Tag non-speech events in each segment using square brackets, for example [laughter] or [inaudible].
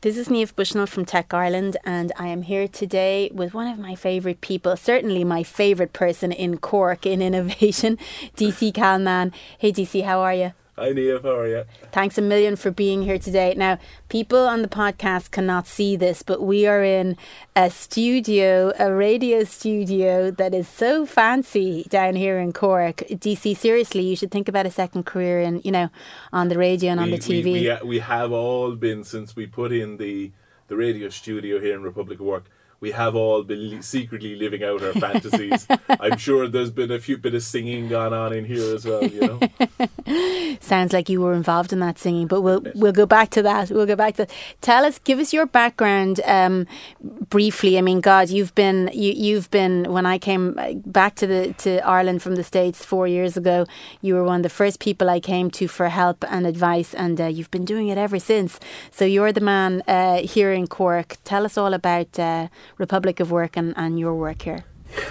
This is Niamh Bushnell from Tech Ireland, and I am here today with one of my favourite people, certainly my favourite person in Cork in innovation, [laughs] DC Cahalane. Hey, DC, how are you? Hi, Niamh. How are you? Thanks a million for being here today. Now, people on the podcast cannot see this, but we are in a studio, a radio studio that is so fancy down here in Cork. DC, seriously, you should think about a second career in, you know, on the radio and we, on the TV. We, we, uh, we have all been since we put in the the radio studio here in Republic of Work we have all been secretly living out our fantasies. [laughs] I'm sure there's been a few bit of singing gone on in here as well. You know, [laughs] sounds like you were involved in that singing, but we'll we'll go back to that. We'll go back to tell us, give us your background um, briefly. I mean, God, you've been you you've been when I came back to the to Ireland from the states four years ago. You were one of the first people I came to for help and advice, and uh, you've been doing it ever since. So you're the man uh, here in Cork. Tell us all about. Uh, Republic of Work and, and your work here?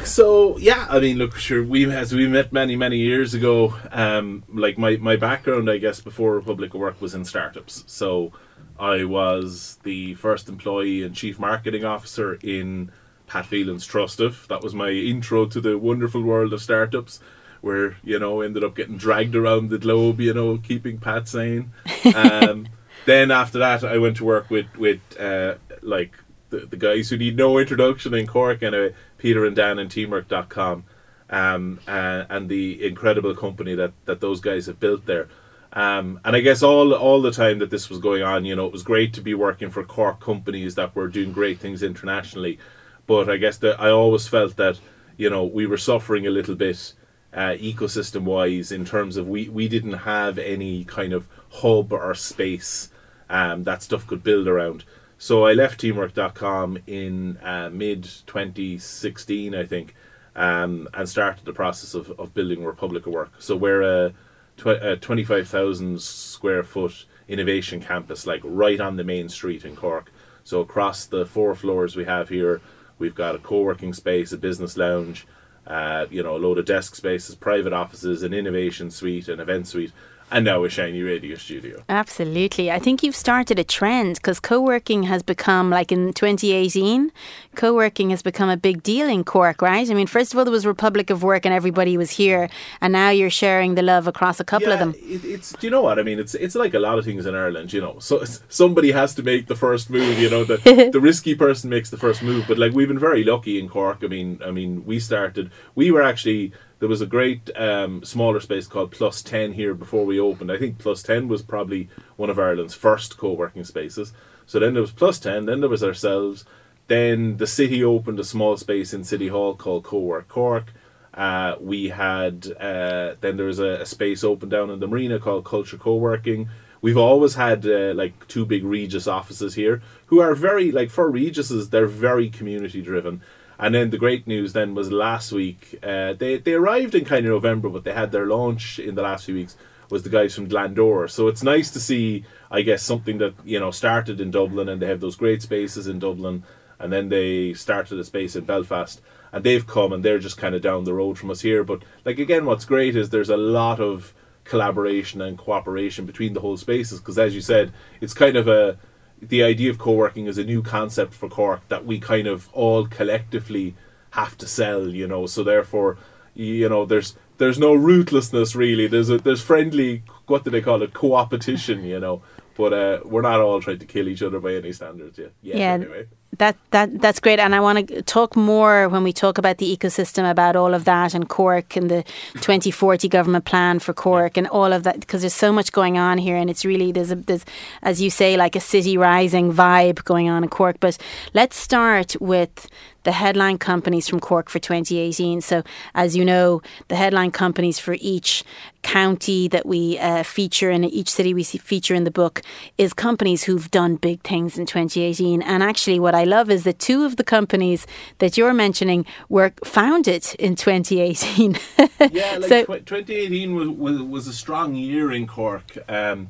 So yeah, I mean, look, sure, we as we met many many years ago. Um, like my my background, I guess, before Republic of Work was in startups. So I was the first employee and chief marketing officer in Pat Phelan's Trustev. That was my intro to the wonderful world of startups, where you know ended up getting dragged around the globe, you know, keeping Pat sane. [laughs] Um, then after that, I went to work with with uh, like the, the guys who need no introduction in Cork and uh, Peter and Dan and Teamwork.com um, uh, and the incredible company that, that those guys have built there. Um, and I guess all all the time that this was going on, you know, it was great to be working for Cork companies that were doing great things internationally. But I guess that I always felt that, you know, we were suffering a little bit uh, ecosystem wise in terms of we, we didn't have any kind of hub or space um, that stuff could build around. So I left teamwork.com in uh, mid 2016, I think, um, and started the process of, of building Republic of Work. So we're a, tw- a 25,000 square foot innovation campus, like right on the main street in Cork. So across the four floors we have here, we've got a co-working space, a business lounge, uh, you know, a load of desk spaces, private offices, an innovation suite, an event suite and now a shiny radio studio. Absolutely. I think you've started a trend because co working has become, like in 2018, co working has become a big deal in Cork, right? I mean, first of all, there was Republic of Work and everybody was here, and now you're sharing the love across a couple yeah, of them. It, it's, do you know what? I mean, it's it's like a lot of things in Ireland, you know. So somebody has to make the first move, you know, the, [laughs] the risky person makes the first move. But like, we've been very lucky in Cork. I mean, I mean, we started, we were actually there was a great um, smaller space called Plus 10 here before we opened. I think Plus 10 was probably one of Ireland's first co working spaces. So then there was Plus 10, then there was ourselves. Then the city opened a small space in City Hall called Co-work Cork. Uh, we had, uh, then there was a, a, space open down in the marina called Culture Co-working. We've always had uh, like two big Regus offices here who are very, like for Reguses, they're very community driven and then the great news then was last week. Uh, they they arrived in kind of November, but they had their launch in the last few weeks. Was the guys from Glandore. So it's nice to see, I guess, something that you know started in Dublin, and they have those great spaces in Dublin, and then they started a space in Belfast, and they've come and they're just kind of down the road from us here. But like again, what's great is there's a lot of collaboration and cooperation between the whole spaces because, as you said, it's kind of a the idea of co-working is a new concept for Cork that we kind of all collectively have to sell, you know. So therefore, you know, there's there's no ruthlessness really. There's a there's friendly what do they call it co-opetition, you know. But uh, we're not all trying to kill each other by any standards yet. yeah. Anyway that that that's great, and I want to talk more when we talk about the ecosystem about all of that and Cork and the 2040 government plan for Cork and all of that because there's so much going on here, and it's really there's a, there's as you say like a city rising vibe going on in Cork. But let's start with the headline companies from Cork for 2018. So, as you know, the headline companies for each county that we uh, feature in each city we feature in the book is companies who've done big things in 2018. And actually, what I love is that two of the companies that you're mentioning were founded in 2018. [laughs] yeah, like so, 2018 was, was, was a strong year in Cork. Um,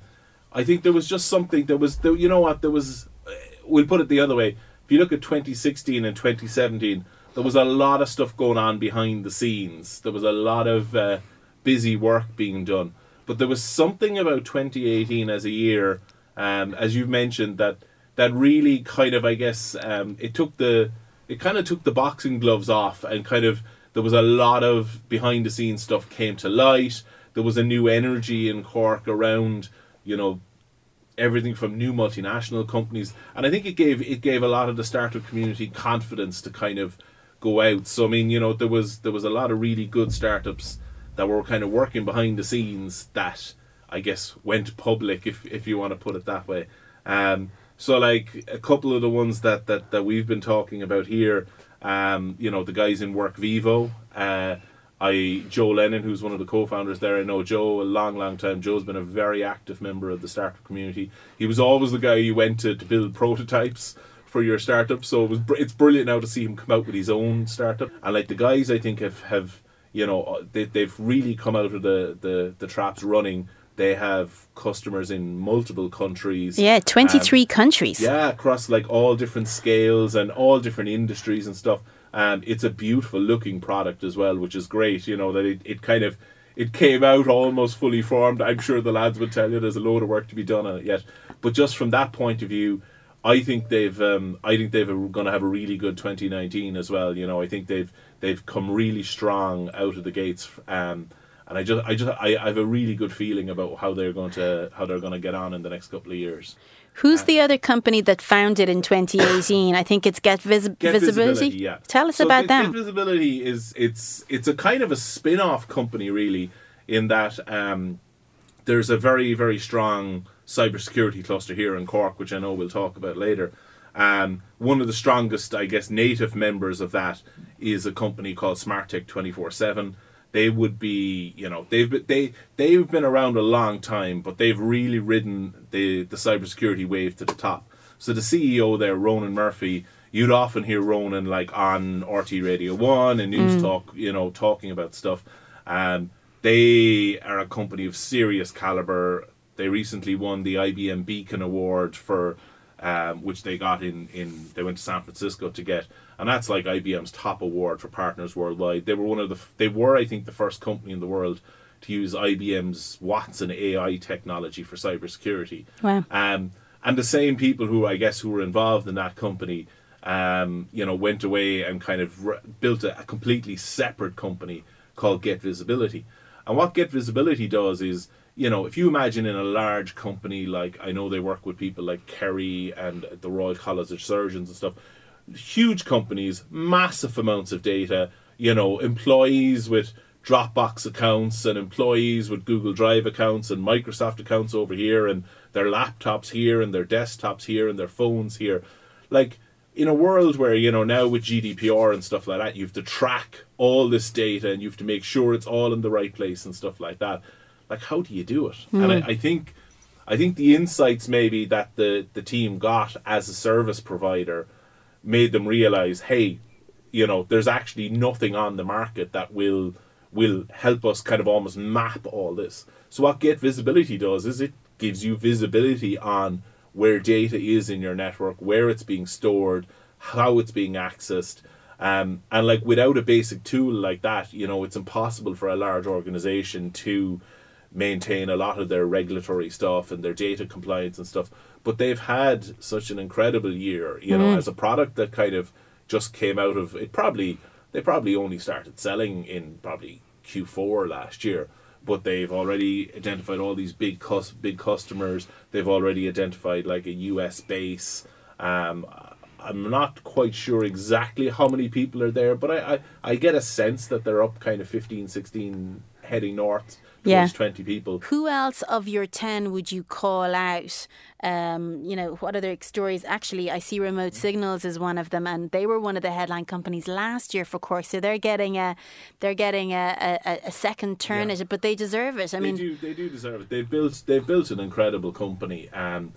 I think there was just something. There was, there, you know what? There was. We'll put it the other way if you look at 2016 and 2017, there was a lot of stuff going on behind the scenes. There was a lot of uh, busy work being done. But there was something about 2018 as a year, um, as you've mentioned, that that really kind of I guess um, it took the it kind of took the boxing gloves off and kind of there was a lot of behind the scenes stuff came to light. There was a new energy in Cork around you know everything from new multinational companies, and I think it gave it gave a lot of the startup community confidence to kind of go out. So I mean, you know, there was there was a lot of really good startups that were kind of working behind the scenes that I guess went public, if if you want to put it that way. Um, so like a couple of the ones that that that we've been talking about here, um, you know, the guys in Workvivo. Uh, I Joe Lennon, who's one of the co-founders there. I know Joe a long, long time. Joe's been a very active member of the startup community. He was always the guy you went to to build prototypes for your startup. So it was it's brilliant now to see him come out with his own startup. And like the guys, I think have have you know they they've really come out of the the the traps running. They have customers in multiple countries. Yeah, twenty three um, countries. Yeah, across like all different scales and all different industries and stuff and it's a beautiful looking product as well, which is great. You know that it, it kind of it came out almost fully formed. I'm sure the lads would tell you there's a load of work to be done on it yet, but just from that point of view, I think they've um, I think they've going to have a really good 2019 as well. You know, I think they've they've come really strong out of the gates. Um, and I just, I just, I, I have a really good feeling about how they're going to, how they're going to get on in the next couple of years. Who's the other company that founded in 2018? I think it's Get, Vis- Get Visibility. Visibility. Yeah. Tell us so about Get, them. Get Visibility is it's it's a kind of a spin-off company really in that um, there's a very very strong cybersecurity cluster here in Cork, which I know we'll talk about later. Um, one of the strongest, I guess, native members of that is a company called SmartTech 24 7 they would be you know they've been, they they've been around a long time, but they've really ridden the the cybersecurity wave to the top. So the CEO there, Ronan Murphy, you'd often hear Ronan like on RTÉ Radio One and News mm. Talk, you know, talking about stuff. Um, they are a company of serious caliber. They recently won the IBM Beacon Award for um, which they got in, in they went to San Francisco to get, and that's like IBM's top award for partners worldwide. They were one of the they were I think the first company in the world to use IBM's Watson AI technology for cybersecurity. Wow. Um, and the same people who I guess who were involved in that company, um, you know, went away and kind of re- built a, a completely separate company called Get Visibility. And what Get Visibility does is you know, if you imagine in a large company like I know they work with people like Kerry and the Royal College of Surgeons and stuff, huge companies, massive amounts of data, you know, employees with Dropbox accounts and employees with Google Drive accounts and Microsoft accounts over here and their laptops here and their desktops here and their phones here. Like in a world where, you know, now with GDPR and stuff like that, you have to track all this data and you have to make sure it's all in the right place and stuff like that like how do you do it? Mm. And I, hmm. I, think I think the insights maybe that the the team got as a service provider made them realize, hey, you know, there's actually nothing on the market that will will help us kind of almost map all this. So what Get Visibility does is it gives you visibility on where data is in your network, where it's being stored, how it's being accessed. Um, and like without a basic tool like that, you know, it's impossible for a large organization to maintain a lot of their regulatory stuff and their data compliance and stuff. But they've had such an incredible year, you mm. know, as a product that kind of just came out of it. Probably they probably only started selling in probably Q4 last year, but they've already identified all these big cus- big customers. They've already identified like a US base. Um, I'm not quite sure exactly how many people are there, but I, I, I get a sense that they're up kind of 15, 16 heading north yeah. 20 people. Who else of your 10 would you call out? Um, you know, what other stories? Actually, I see Remote Signals is one of them, and they were one of the headline companies last year for Cork, so they're getting a they're getting a, a, a second turn yeah. at it, but they deserve it. I they mean, do, they do deserve it. They've built they've built an incredible company, and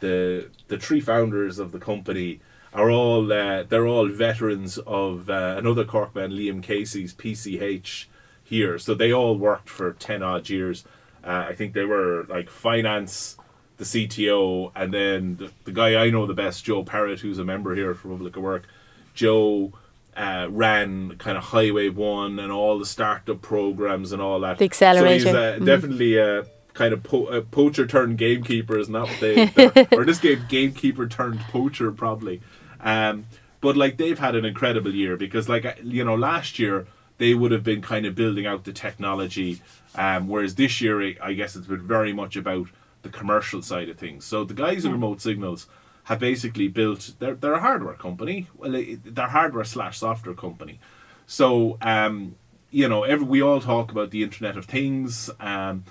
the the three founders of the company are all uh, they're all veterans of uh, another Cork man, Liam Casey's PCH here. So they all worked for 10 odd years. Uh, I think they were like finance, the CTO, and then the, the, guy I know the best, Joe Parrott, who's a member here for Public Work. Joe uh, ran kind of Highway One and all the startup programs and all that. The accelerator. So he's uh, mm. definitely a, kind of po- poacher turned gamekeeper, isn't that what they? [laughs] or this game, gamekeeper turned poacher, probably. Um, but like they've had an incredible year because, like you know, last year they would have been kind of building out the technology, um, whereas this year, I guess it's been very much about the commercial side of things. So the guys in Remote Signals have basically built. They're they're a hardware company. Well, they, they're hardware slash software company. So um, you know, every, we all talk about the Internet of Things. Um,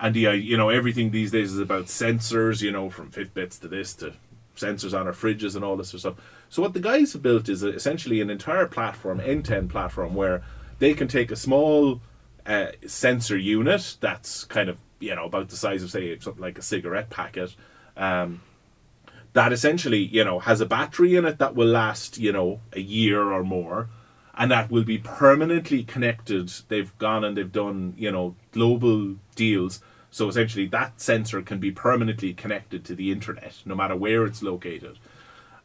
and the you know everything these days is about sensors you know from fitbits to this to sensors on our fridges and all this sort of stuff so what the guys have built is essentially an entire platform end-to-end platform where they can take a small uh, sensor unit that's kind of you know about the size of say something like a cigarette packet um, that essentially you know has a battery in it that will last you know a year or more and that will be permanently connected they've gone and they've done you know global deals so essentially, that sensor can be permanently connected to the internet, no matter where it's located.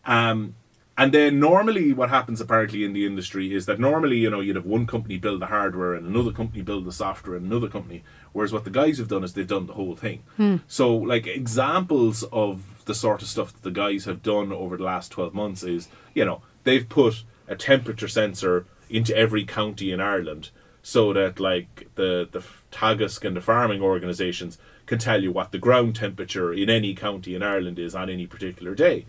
Um, and then normally, what happens apparently in the industry is that normally, you know, you'd have one company build the hardware and another company build the software and another company. Whereas what the guys have done is they've done the whole thing. Hmm. So, like examples of the sort of stuff that the guys have done over the last twelve months is, you know, they've put a temperature sensor into every county in Ireland so that like the the Teagasc and the farming organisations can tell you what the ground temperature in any county in Ireland is on any particular day.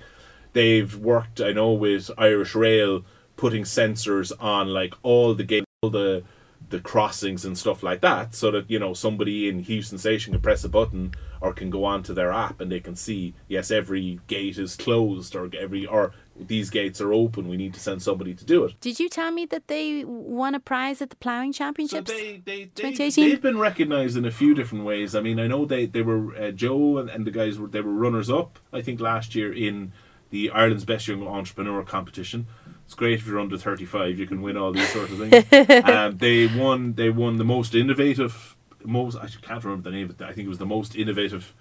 They've worked, I know, with Irish Rail putting sensors on like all the gate, all the the crossings and stuff like that, so that you know somebody in Heuston Station can press a button or can go onto their app and they can see yes every gate is closed or every or these gates are open. We need to send somebody to do it. Did you tell me that they won a prize at the ploughing championships? So they, they, they, they've been recognised in a few different ways. I mean, I know they, they were, uh, Joe and, and the guys were, they were runners up, I think, last year in the Ireland's Best Young Entrepreneur competition. It's great if you're under 35, you can win all these sort of things. [laughs] um, they won, they won the most innovative, most, I can't remember the name of it, I think it was the most innovative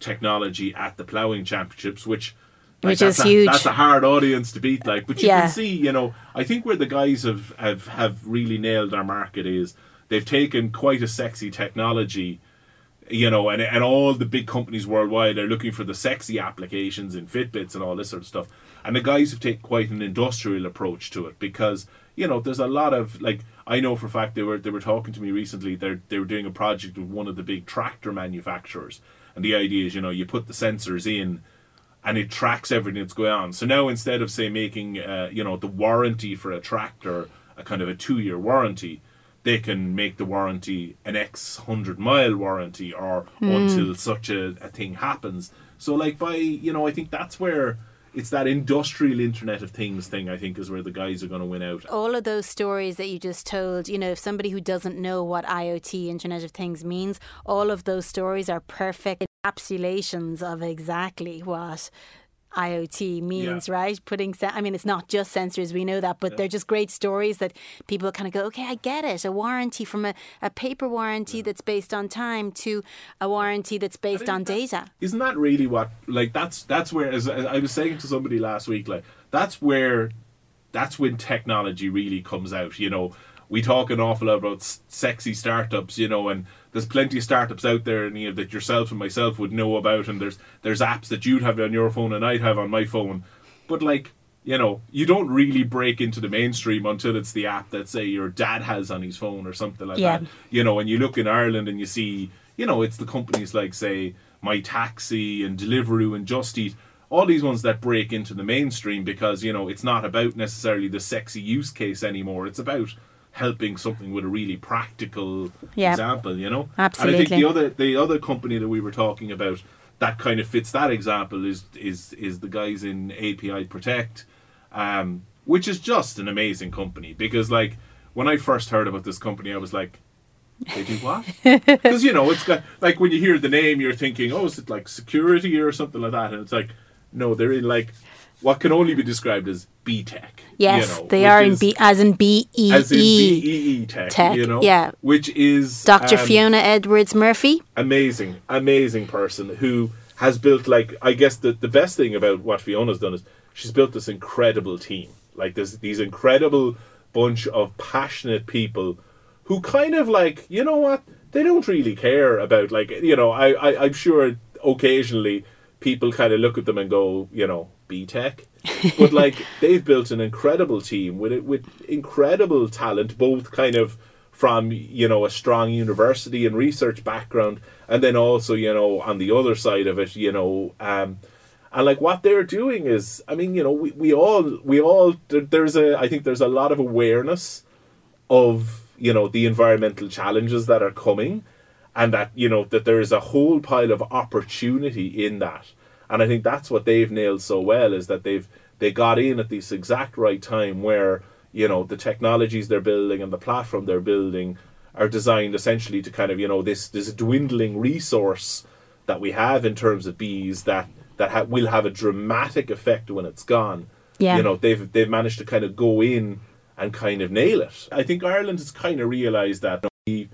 technology at the ploughing championships, which like which is a, huge. That's a hard audience to beat. Like, but you yeah. can see, you know, I think where the guys have have have really nailed their market is they've taken quite a sexy technology, you know, and and all the big companies worldwide are looking for the sexy applications in Fitbits and all this sort of stuff. And the guys have taken quite an industrial approach to it because you know there's a lot of like I know for a fact they were they were talking to me recently. They they were doing a project with one of the big tractor manufacturers, and the idea is you know you put the sensors in and it tracks everything that's going on. So now instead of say making uh, you know the warranty for a tractor a kind of a two year warranty, they can make the warranty an X hundred mile warranty or mm. until such a, a thing happens. So like by you know I think that's where it's that industrial Internet of Things thing, I think, is where the guys are going to win out. All of those stories that you just told, you know, if somebody who doesn't know what IoT, Internet of Things, means, all of those stories are perfect encapsulations of exactly what IoT means, yeah. right? Putting, I mean, it's not just sensors, we know that, but yeah. they're just great stories that people kind of go, okay, I get it. A warranty from a, a paper warranty yeah. that's based on time to a warranty that's based on data. Isn't that really what, like, that's, that's where, as I was saying to somebody last week, like, that's where, that's when technology really comes out, you know. We talk an awful lot about sexy startups, you know, and there's plenty of startups out there know, that yourself and myself would know about and there's there's apps that you'd have on your phone and I'd have on my phone. But like you know you don't really break into the mainstream until it's the app that say your dad has on his phone or something like yeah. that. You know and you look in Ireland and you see you know it's the companies like say my taxi and Deliveroo and Just Eat all these ones that break into the mainstream because you know it's not about necessarily the sexy use case anymore. It's about helping something with a really practical yep. example, you know. Absolutely. And I think the other the other company that we were talking about that kind of fits that example is is is the guys in ApisProtect, um, which is just an amazing company because like when I first heard about this company, I was like. They do what? [laughs] Because you know it's got like when you hear the name, you're thinking, oh, is it like security or something like that? And it's like, no, they're in like what can only be described as B tech. Yes, you know, they are in B as in B E as in B E E tech, tech. You know, yeah, which is Dr. Um, Fiona Edwards Murphy. Amazing, amazing person who has built like I guess the the best thing about what Fiona's done is she's built this incredible team. Like there's these incredible bunch of passionate people who kind of like you know what they don't really care about like you know I, I I'm sure occasionally people kind of look at them and go you know B Tech, but [laughs] like they've built an incredible team with with incredible talent, both kind of from you know a strong university and research background, and then also you know on the other side of it, you know. Um, and like what they're doing is, I mean, you know, we, we all we all there's a I think there's a lot of awareness of you know the environmental challenges that are coming, and that you know that there is a whole pile of opportunity in that, and I think that's what they've nailed so well is that they've they got in at this exact right time where you know the technologies they're building and the platform they're building are designed essentially to kind of you know this this dwindling resource that we have in terms of bees that that ha- will have a dramatic effect when it's gone. Yeah. You know, they've they've managed to kind of go in and kind of nail it. I think Ireland has kind of realized that we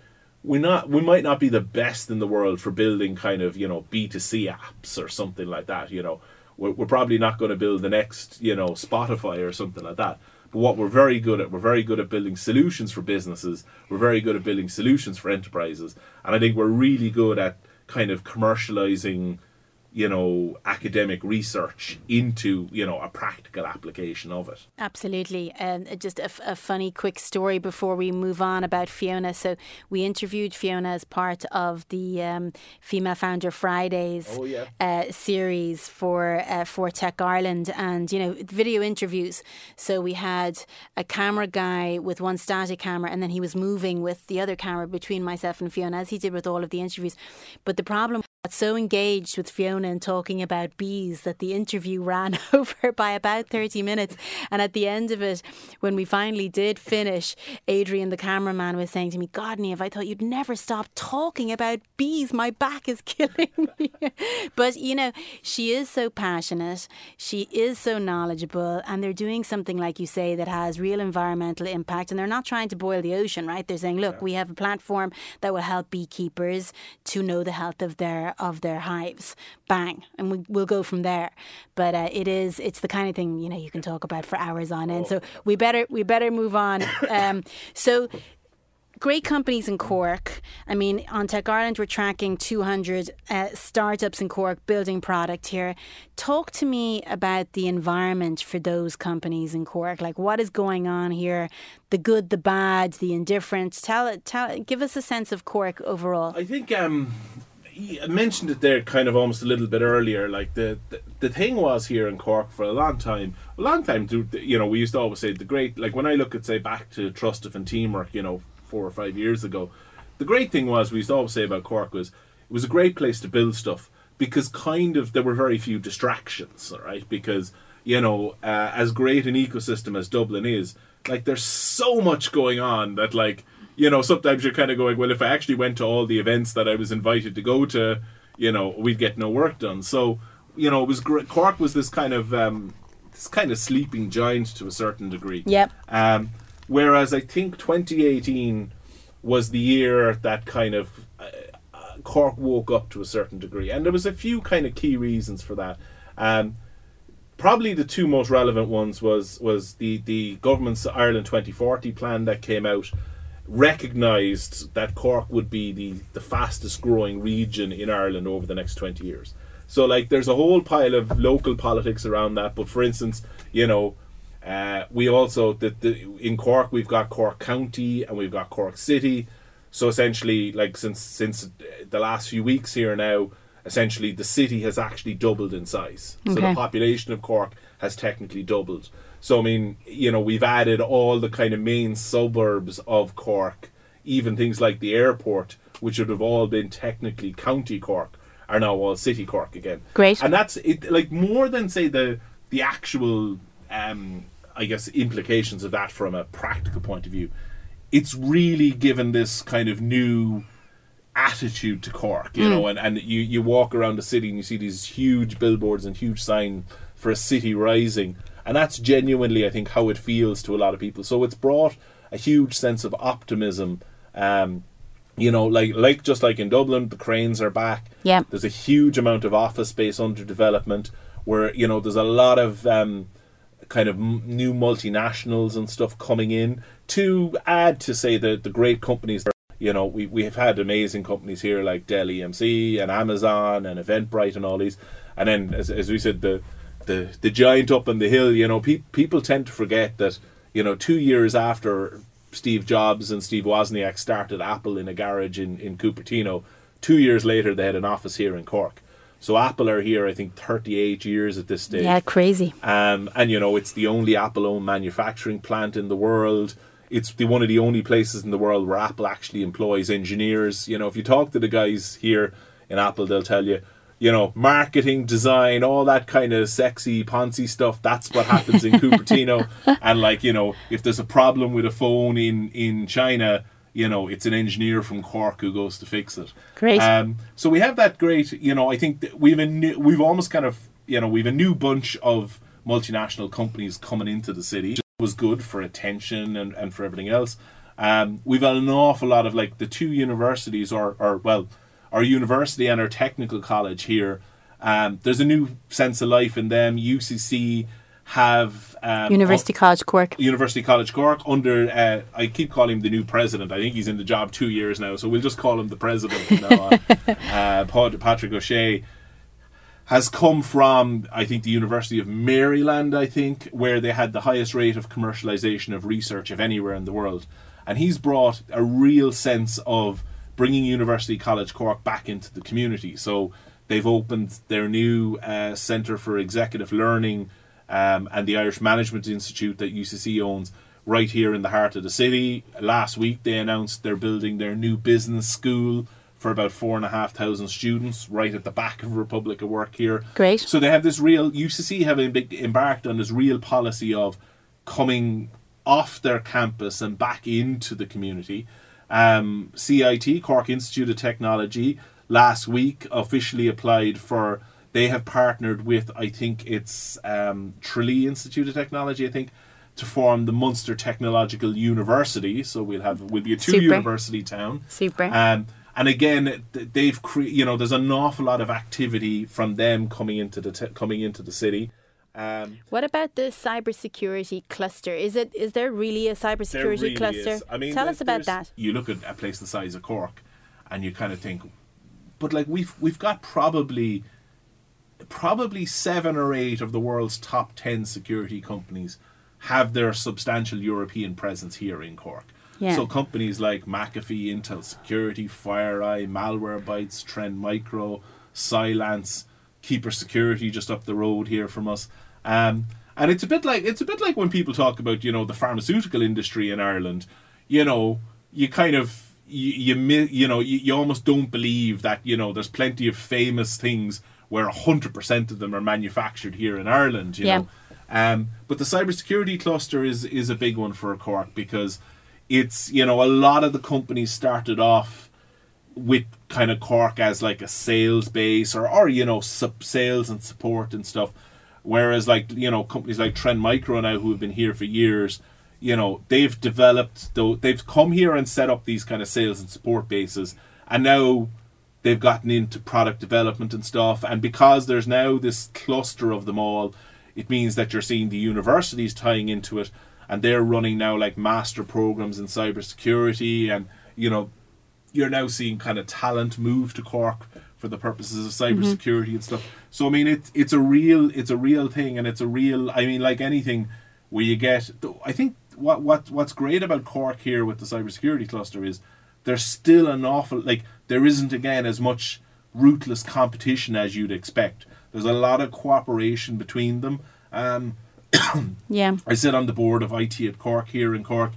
we not we might not be the best in the world for building kind of you know B two C apps or something like that. You know, we're, we're probably not going to build the next you know Spotify or something like that. But what we're very good at, we're very good at building solutions for businesses. We're very good at building solutions for enterprises, and I think we're really good at kind of commercializing you know academic research into you know a practical application of it. Absolutely. And um, just a, a, funny quick story before we move on about fiona. So we interviewed fiona as part of the um, female founder fridays oh, yeah. uh, series for uh, for tech ireland. And you know video interviews. So we had a camera guy with one static camera and then he was moving with the other camera between myself and fiona as he did with all of the interviews. But the problem so engaged with Fiona and talking about bees that the interview ran [laughs] over by about 30 minutes. And at the end of it, when we finally did finish, Adrian, the cameraman, was saying to me, God, Niamh, I thought you'd never stop talking about bees. My back is [laughs] killing me. but, you know, she is so passionate. She is so knowledgeable. And they're doing something, like you say, that has real environmental impact. And they're not trying to boil the ocean, right? They're saying, look, yeah. we have a platform that will help beekeepers to know the health of their of their hives. Bang, and we, will go from there. But uh, it is it's the kind of thing you know you can talk about for hours on end. So we better we better move on. [coughs] Um, so great companies in Cork. I mean, on Tech Ireland, we're tracking 200 uh, startups in Cork building product here. Talk to me about the environment for those companies in Cork. Like, what is going on here? The good, the bad, the indifferent. Tell, it. tell, give us a sense of Cork overall. I think um, I mentioned it there kind of almost a little bit earlier. Like the, the, the thing was here in Cork for a long time, a long time. You know, we used to always say the great. Like when I look at say back to Trustev and Teamwork, you know, four or five years ago, the great thing was we used to always say about Cork was it was a great place to build stuff because kind of there were very few distractions. All right, because you know, uh, as great an ecosystem as Dublin is, like there's so much going on that like you know, sometimes you're kind of going, well, if I actually went to all the events that I was invited to go to, you know, we'd get no work done. So, you know, it was great. Cork was this kind of um, this kind of sleeping giant to a certain degree. Yep. Um, whereas I think 2018 was the year that kind of uh, Cork woke up to a certain degree, and there was a few kind of key reasons for that. Um, probably the two most relevant ones was was the the government's Ireland 2040 plan that came out recognised that Cork would be the, the fastest growing region in Ireland over the next 20 years. So, like, there's a whole pile of local politics around that. But for instance, you know, uh, we also, the, the, in Cork, we've got Cork County and we've got Cork City. So essentially, like, since, since the last few weeks here now, essentially the city has actually doubled in size. Okay. So the population of Cork has technically doubled. So I mean, you know, we've added all the kind of main suburbs of Cork, even things like the airport, which would have all been technically County Cork, are now all City Cork again. Great. And that's it. Like more than say the the actual, um, I guess, implications of that from a practical point of view. It's really given this kind of new attitude to Cork, you mm. know, and, and you, you walk around the city and you see these huge billboards and huge sign for a city rising and that's genuinely, I think, how it feels to a lot of people. So it's brought a huge sense of optimism. Um, you know, like like just like in Dublin, the cranes are back. Yeah, there's a huge amount of office space under development. Where you know there's a lot of um, kind of m- new multinationals and stuff coming in to add to say the the great companies. you know, we we have had amazing companies here like Dell EMC and Amazon and Eventbrite and all these, and then as as we said the the the giant up on the hill. You know, pe- people tend to forget that you know two years after Steve Jobs and Steve Wozniak started Apple in a garage in in Cupertino, two years later they had an office here in Cork. So Apple are here, I think, 38 years at this stage. Yeah, crazy. Um, and you know, it's the only Apple-owned manufacturing plant in the world. It's the one of the only places in the world where Apple actually employs engineers. You know, if you talk to the guys here in Apple, they'll tell you, you know, marketing, design, all that kind of sexy, poncy stuff. That's what happens in [laughs] Cupertino. And like, you know, if there's a problem with a phone in in China, you know, it's an engineer from Cork who goes to fix it. Great. Um, so we have that great, you know, I think that we've a new, we've almost kind of, you know, we've a new bunch of multinational companies coming into the city. It was good for attention and, and for everything else. Um, we've had an awful lot of like the two universities, or, or well, our university and our technical college here. Um, there's a new sense of life in them. UCC have um, University College Cork. University College Cork under uh, I keep calling him the new president. I think he's in the job two years now, so we'll just call him the president now on. [laughs] uh, Patrick O'Shea has come from I think the University of Maryland, I think, where they had the highest rate of commercialization of research of anywhere in the world, and he's brought a real sense of bringing University College Cork back into the community. So they've opened their new uh, Centre for Executive Learning um, and the Irish Management Institute that UCC owns right here in the heart of the city. Last week they announced they're building their new business school for about four and a half thousand students right at the back of Republic of Work here. Great. So they have this real UCC have em- embarked on this real policy of coming off their campus and back into the community. Um, CIT Cork Institute of Technology last week officially applied for. They have partnered with I think it's um, Tralee Institute of Technology. I think to form the Munster Technological University. So we'll have we'll be a two Super. university town. Super. Um, and again, they've cre- you know there's an awful lot of activity from them coming into the t- coming into the city. Um, What about the cybersecurity cluster? Is it is there really a there cybersecurity really cluster? is. I mean, Tell us about that. You look at a place the size of Cork, and you kind of think, but like we've we've got probably probably seven or eight of the world's top ten security companies have their substantial European presence here in Cork. Yeah. So companies like McAfee, Intel Security, FireEye, Malwarebytes, Trend Micro, Cylance, Keeper Security just up the road here from us. Um, and it's a bit like it's a bit like when people talk about you know the pharmaceutical industry in Ireland. You know, you kind of you you, you know you, you almost don't believe that you know there's plenty of famous things where hundred percent of them are manufactured here in Ireland. You Yeah. know, um, but the cybersecurity cluster is is a big one for Cork because it's you know a lot of the companies started off with kind of Cork as like a sales base or or you know sub sales and support and stuff. Whereas like you know companies like Trend Micro now who have been here for years, you know they've developed though they've come here and set up these kind of sales and support bases, and now they've gotten into product development and stuff. And because there's now this cluster of them all, it means that you're seeing the universities tying into it, and they're running now like master programs in cybersecurity, and you know you're now seeing kind of talent move to Cork for the purposes of cybersecurity and stuff. So I mean, it's it's a real it's a real thing, and it's a real. I mean, like anything, where you get. I think what what what's great about Cork here with the cybersecurity cluster is there's still an awful like there isn't again as much ruthless competition as you'd expect. There's a lot of cooperation between them. Um, Yeah. [coughs] I sit on the board of IT at Cork here in Cork,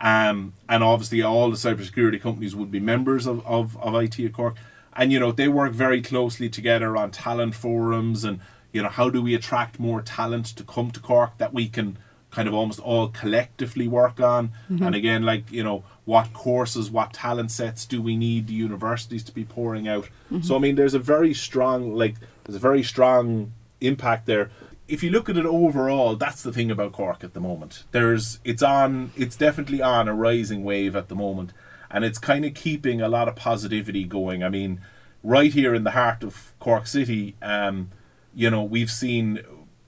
um, and obviously all the cybersecurity companies would be members of, of, of IT at Cork, and you know they work very closely together on talent forums and you know how do we attract more talent to come to Cork that we can kind of almost all collectively work on, and again like you know what courses, what talent sets do we need the universities to be pouring out. So I mean there's a very strong like there's a very strong impact there if you look at it overall, that's the thing about Cork at the moment. There's it's on it's definitely on a rising wave at the moment and it's kind of keeping a lot of positivity going. I mean, right here in the heart of Cork City, um, you know, we've seen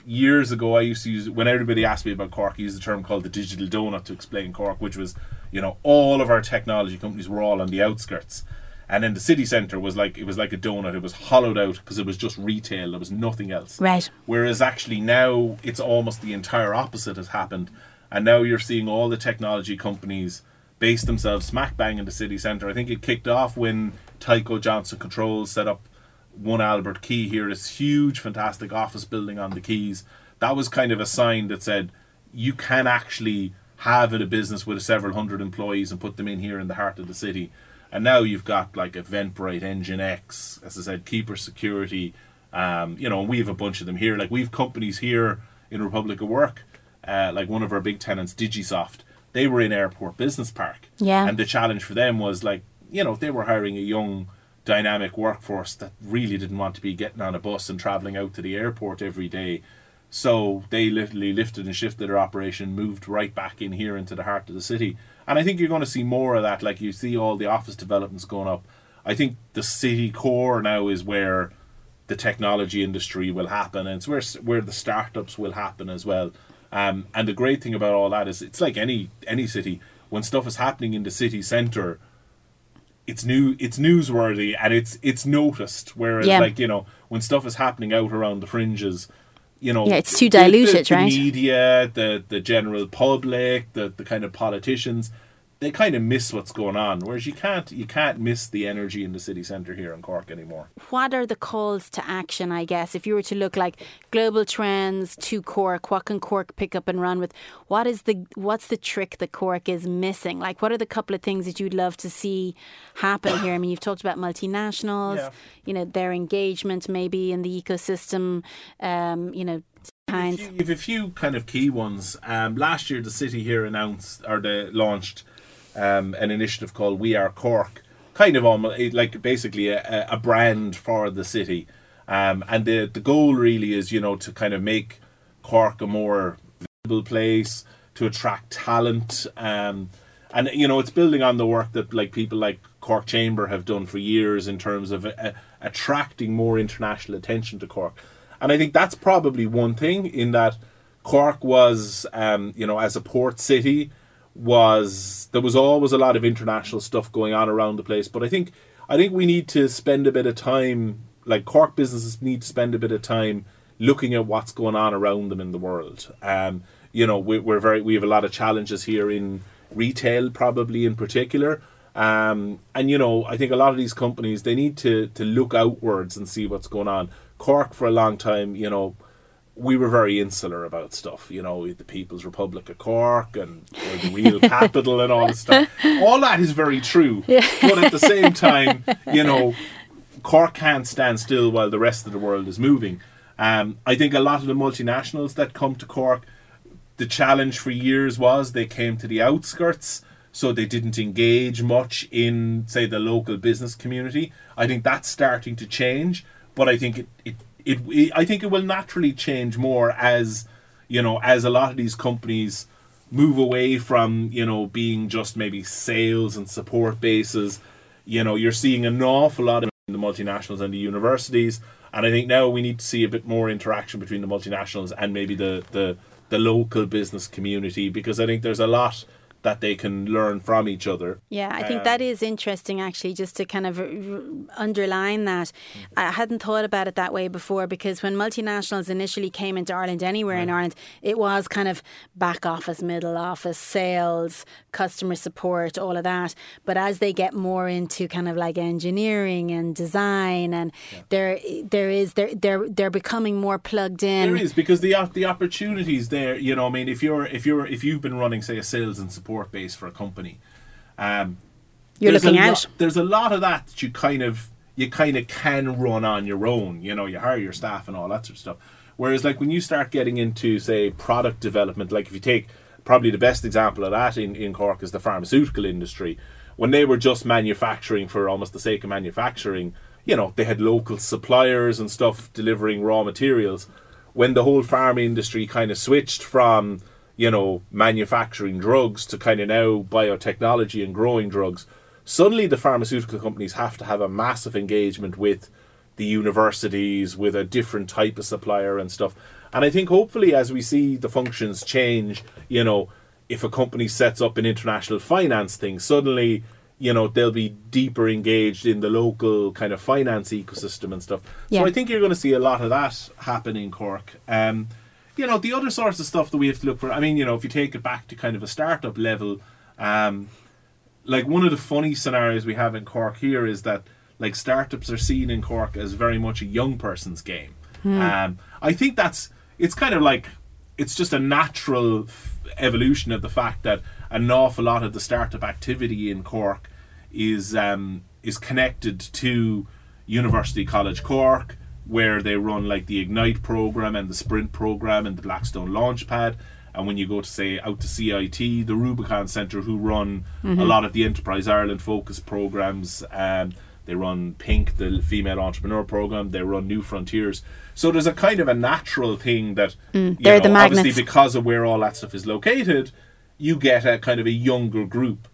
years ago, I used to use when everybody asked me about Cork, I used the term called the digital donut to explain Cork, which was, you know, all of our technology companies were all on the outskirts, and then the city centre was like it was like a donut. It was hollowed out because it was just retail. There was nothing else. Right. Whereas actually now it's almost the entire opposite has happened, and now you're seeing all the technology companies base themselves smack bang in the city centre. I think it kicked off when Tyco Johnson Controls set up one Albert Quay here, this huge, fantastic office building on the Quays. That was kind of a sign that said you can actually have in a business with several hundred employees and put them in here in the heart of the city. And now you've got like Eventbrite, NGINX, as I said, Keeper Security. Um, you know, we have a bunch of them here. Like we've companies here in Republic of Work, uh, like one of our big tenants, Digisoft. They were in Airport Business Park. Yeah. And the challenge for them was like, you know, they were hiring a young dynamic workforce that really didn't want to be getting on a bus and traveling out to the airport every day. So they literally lifted and shifted their operation, moved right back in here into the heart of the city. And I think you're going to see more of that. Like you see all the office developments going up. I think the city core now is where the technology industry will happen, and it's where where the startups will happen as well. Um, and the great thing about all that is, it's like any any city. When stuff is happening in the city centre, it's new it's newsworthy and it's it's noticed whereas Yeah. like you know when stuff is happening out around the fringes you know Yeah, it's too the- the- diluted, the right? media the the general public the the kind of politicians they kind of miss what's going on whereas you can't you can't miss the energy in the city centre here in Cork anymore what are the calls to action, I guess, if you were to look like global trends to Cork, what can Cork pick up and run with? What is the what's the trick that Cork is missing? Like what are the couple of things that you'd love to see happen here? I mean, you've talked about multinationals, Yeah. you know, their engagement maybe in the ecosystem, um, you know, kinds. You have a few kind of key ones. Um, last year, the city here announced or they launched um, an initiative called We Are Cork, kind of almost like basically a, a brand for the city. Um, and the the goal really is you know to kind of make Cork a more visible place to attract talent. Um, and you know it's building on the work that like people like Cork Chamber have done for years in terms of uh, attracting more international attention to Cork. And I think that's probably one thing in that Cork was, um, you know, as a port city, was there was always a lot of international stuff going on around the place. But I think I think we need to spend a bit of time, like Cork businesses need to spend a bit of time looking at what's going on around them in the world. Um, you know, we, we're very we have a lot of challenges here in retail, probably in particular. Um, and you know, I think a lot of these companies they need to to look outwards and see what's going on. Cork for a long time, you know, we were very insular about stuff. You know, the People's Republic of Cork and the real [laughs] capital and all this stuff. All that is very true. [laughs] But at the same time, you know, Cork can't stand still while the rest of the world is moving. Um, I think a lot of the multinationals that come to Cork, the challenge for years was they came to the outskirts, so they didn't engage much in, say, the local business community. I think that's starting to change, but I think it, it, it, it I think it will naturally change more as you know as a lot of these companies move away from you know being just maybe sales and support bases. You know, you're seeing an awful lot of the multinationals and the universities, and I think now we need to see a bit more interaction between the multinationals and maybe the the, the local business community because I think there's a lot that they can learn from each other. Yeah, I think Um, that is interesting actually, just to kind of r- r- underline that. I hadn't thought about it that way before because when multinationals initially came into Ireland, anywhere in Ireland, it was kind of back office, middle office, sales, customer support, all of that. But as they get more into kind of like engineering and design, and there there is they're they're they're becoming more plugged in. There is because the the opportunities there. You know, I mean, if you're if you're if you've been running say a sales and support base for a company, um, You're there's looking a lo- there's a lot of that that you kind of you kind of can run on your own. You know, you hire your staff and all that sort of stuff. Whereas, like when you start getting into say product development, like if you take probably the best example of that in, in Cork is the pharmaceutical industry. When they were just manufacturing for almost the sake of manufacturing, you know, they had local suppliers and stuff delivering raw materials. When the whole pharma industry kind of switched from you know, manufacturing drugs to kind of now biotechnology and growing drugs, suddenly the pharmaceutical companies have to have a massive engagement with the universities, with a different type of supplier and stuff. And I think hopefully as we see the functions change, you know, if a company sets up an international finance thing, suddenly, you know, they'll be deeper engaged in the local kind of finance ecosystem and stuff. Yeah. So I think you're going to see a lot of that happen in Cork. Um, you know, the other sorts of stuff that we have to look for. I mean, you know, if you take it back to kind of a startup level, um, like one of the funny scenarios we have in Cork here is that like startups are seen in Cork as very much a young person's game. Um, I think that's it's kind of like it's just a natural f- evolution of the fact that an awful lot of the startup activity in Cork is um, is connected to University College Cork, where they run like the Ignite program and the Sprint program and the Blackstone Launchpad. And when you go to say out to CIT, the Rubicon Centre, who run a lot of the Enterprise Ireland focus programs, um, they run Pink, the female entrepreneur program. They run New Frontiers. So there's a kind of a natural thing that you they're know, the obviously because of where all that stuff is located, you get a kind of a younger group.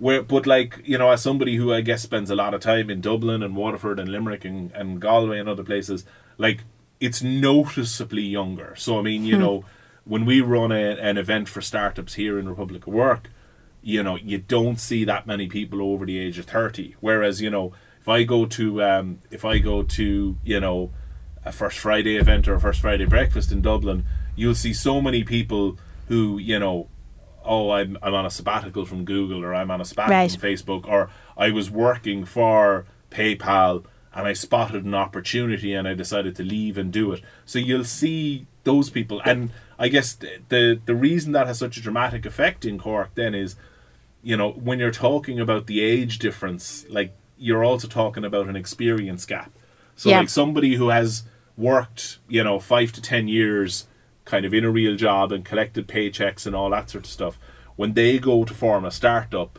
Where, but like you know, as somebody who I guess spends a lot of time in Dublin and Waterford and Limerick and, and Galway and other places, like it's noticeably younger. So I mean, you know, when we run a, an event for startups here in Republic of Work, you know, you don't see that many people over the age of thirty. Whereas you know, if I go to um, if I go to you know a First Friday event or a First Friday breakfast in Dublin, you'll see so many people who you know oh, I'm, I'm on a sabbatical from Google or I'm on a sabbatical Right. from Facebook or I was working for PayPal and I spotted an opportunity and I decided to leave and do it. So you'll see those people. And I guess the, the, reason that has such a dramatic effect in Cork then is, you know, when you're talking about the age difference, like you're also talking about an experience gap. So Yeah. like somebody who has worked, you know, five to ten years kind of in a real job and collected paychecks and all that sort of stuff, when they go to form a startup,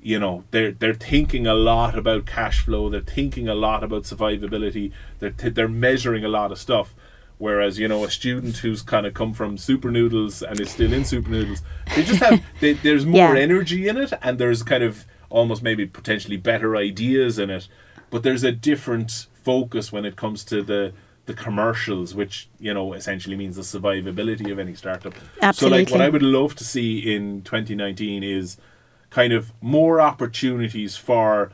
you know, they're they're thinking a lot about cash flow, they're thinking a lot about survivability, they're t- they're measuring a lot of stuff. Whereas, you know, a student who's kind of come from Super Noodles and is still in Super Noodles, they just have, [laughs] they, there's more Yeah. energy in it and there's kind of almost maybe potentially better ideas in it. But there's a different focus when it comes to the, the commercials, which, you know, essentially means the survivability of any startup. Absolutely. So, like, what I would love to see in 2019 is kind of more opportunities for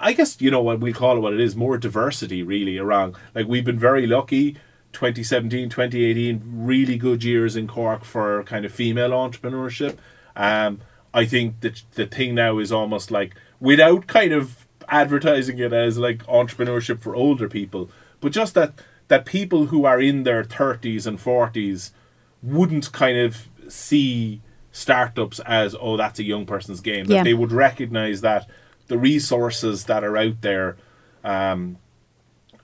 I guess you know what we call it what it is more diversity really around like we've been very lucky 2017 2018 really good years in Cork for kind of female entrepreneurship um I think that the thing now is almost like without kind of advertising it as like entrepreneurship for older people but just that that people who are in their 30s and 40s wouldn't kind of see startups as oh that's a young person's game that Yeah. they would recognize that the resources that are out there um,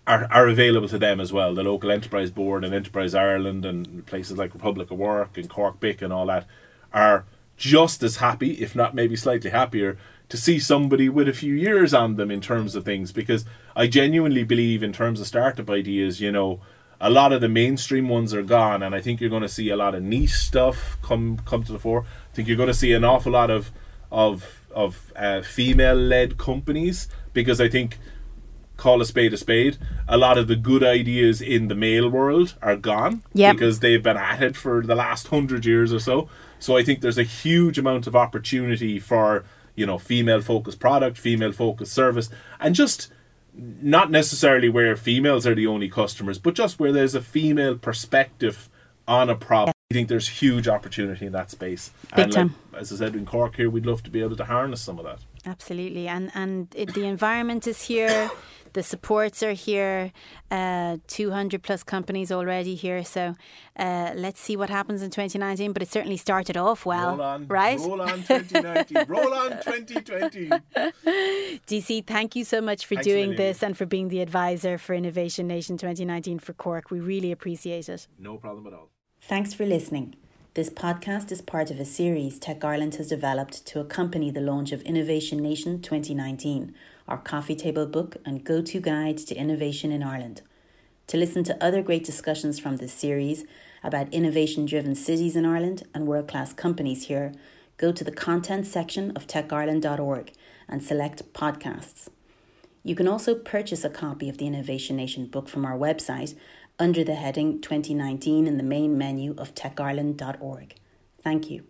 are, are available to them as well the local enterprise board and enterprise ireland and places like republic of work and cork bic and all that are just as happy if not maybe slightly happier to see somebody with a few years on them in terms of things because i genuinely believe in terms of startup ideas you know a lot of the mainstream ones are gone and i think you're going to see a lot of niche stuff come come to the fore i think you're going to see an awful lot of of of uh, female led companies because i think call a spade a spade a lot of the good ideas in the male world are gone Yep. because they've been at it for the last hundred years or so so i think there's a huge amount of opportunity for you know female focused product female focused service and just not necessarily where females are the only customers, but just where there's a female perspective on a problem. I think there's huge opportunity in that space. Big and time. Like, as I said in Cork here, we'd love to be able to harness some of that. Absolutely, and and it, the environment is here, the supports are here, uh, two hundred plus companies already here. So uh, let's see what happens in 2019. But it certainly started off well, roll on, right? Roll on 2019, [laughs] roll on 2020. DC, thank you so much for Thanks doing this and for being the advisor for Innovation Nation 2019 for Cork. We really appreciate it. No problem at all. Thanks for listening. This podcast is part of a series Tech Ireland has developed to accompany the launch of Innovation Nation 2019, our coffee table book and go to guide to innovation in Ireland. To listen to other great discussions from this series about innovation driven cities in Ireland and world class companies here, go to the content section of techireland.org and select podcasts. You can also purchase a copy of the Innovation Nation book from our website under the heading 2019 in the main menu of techireland.org. Thank you.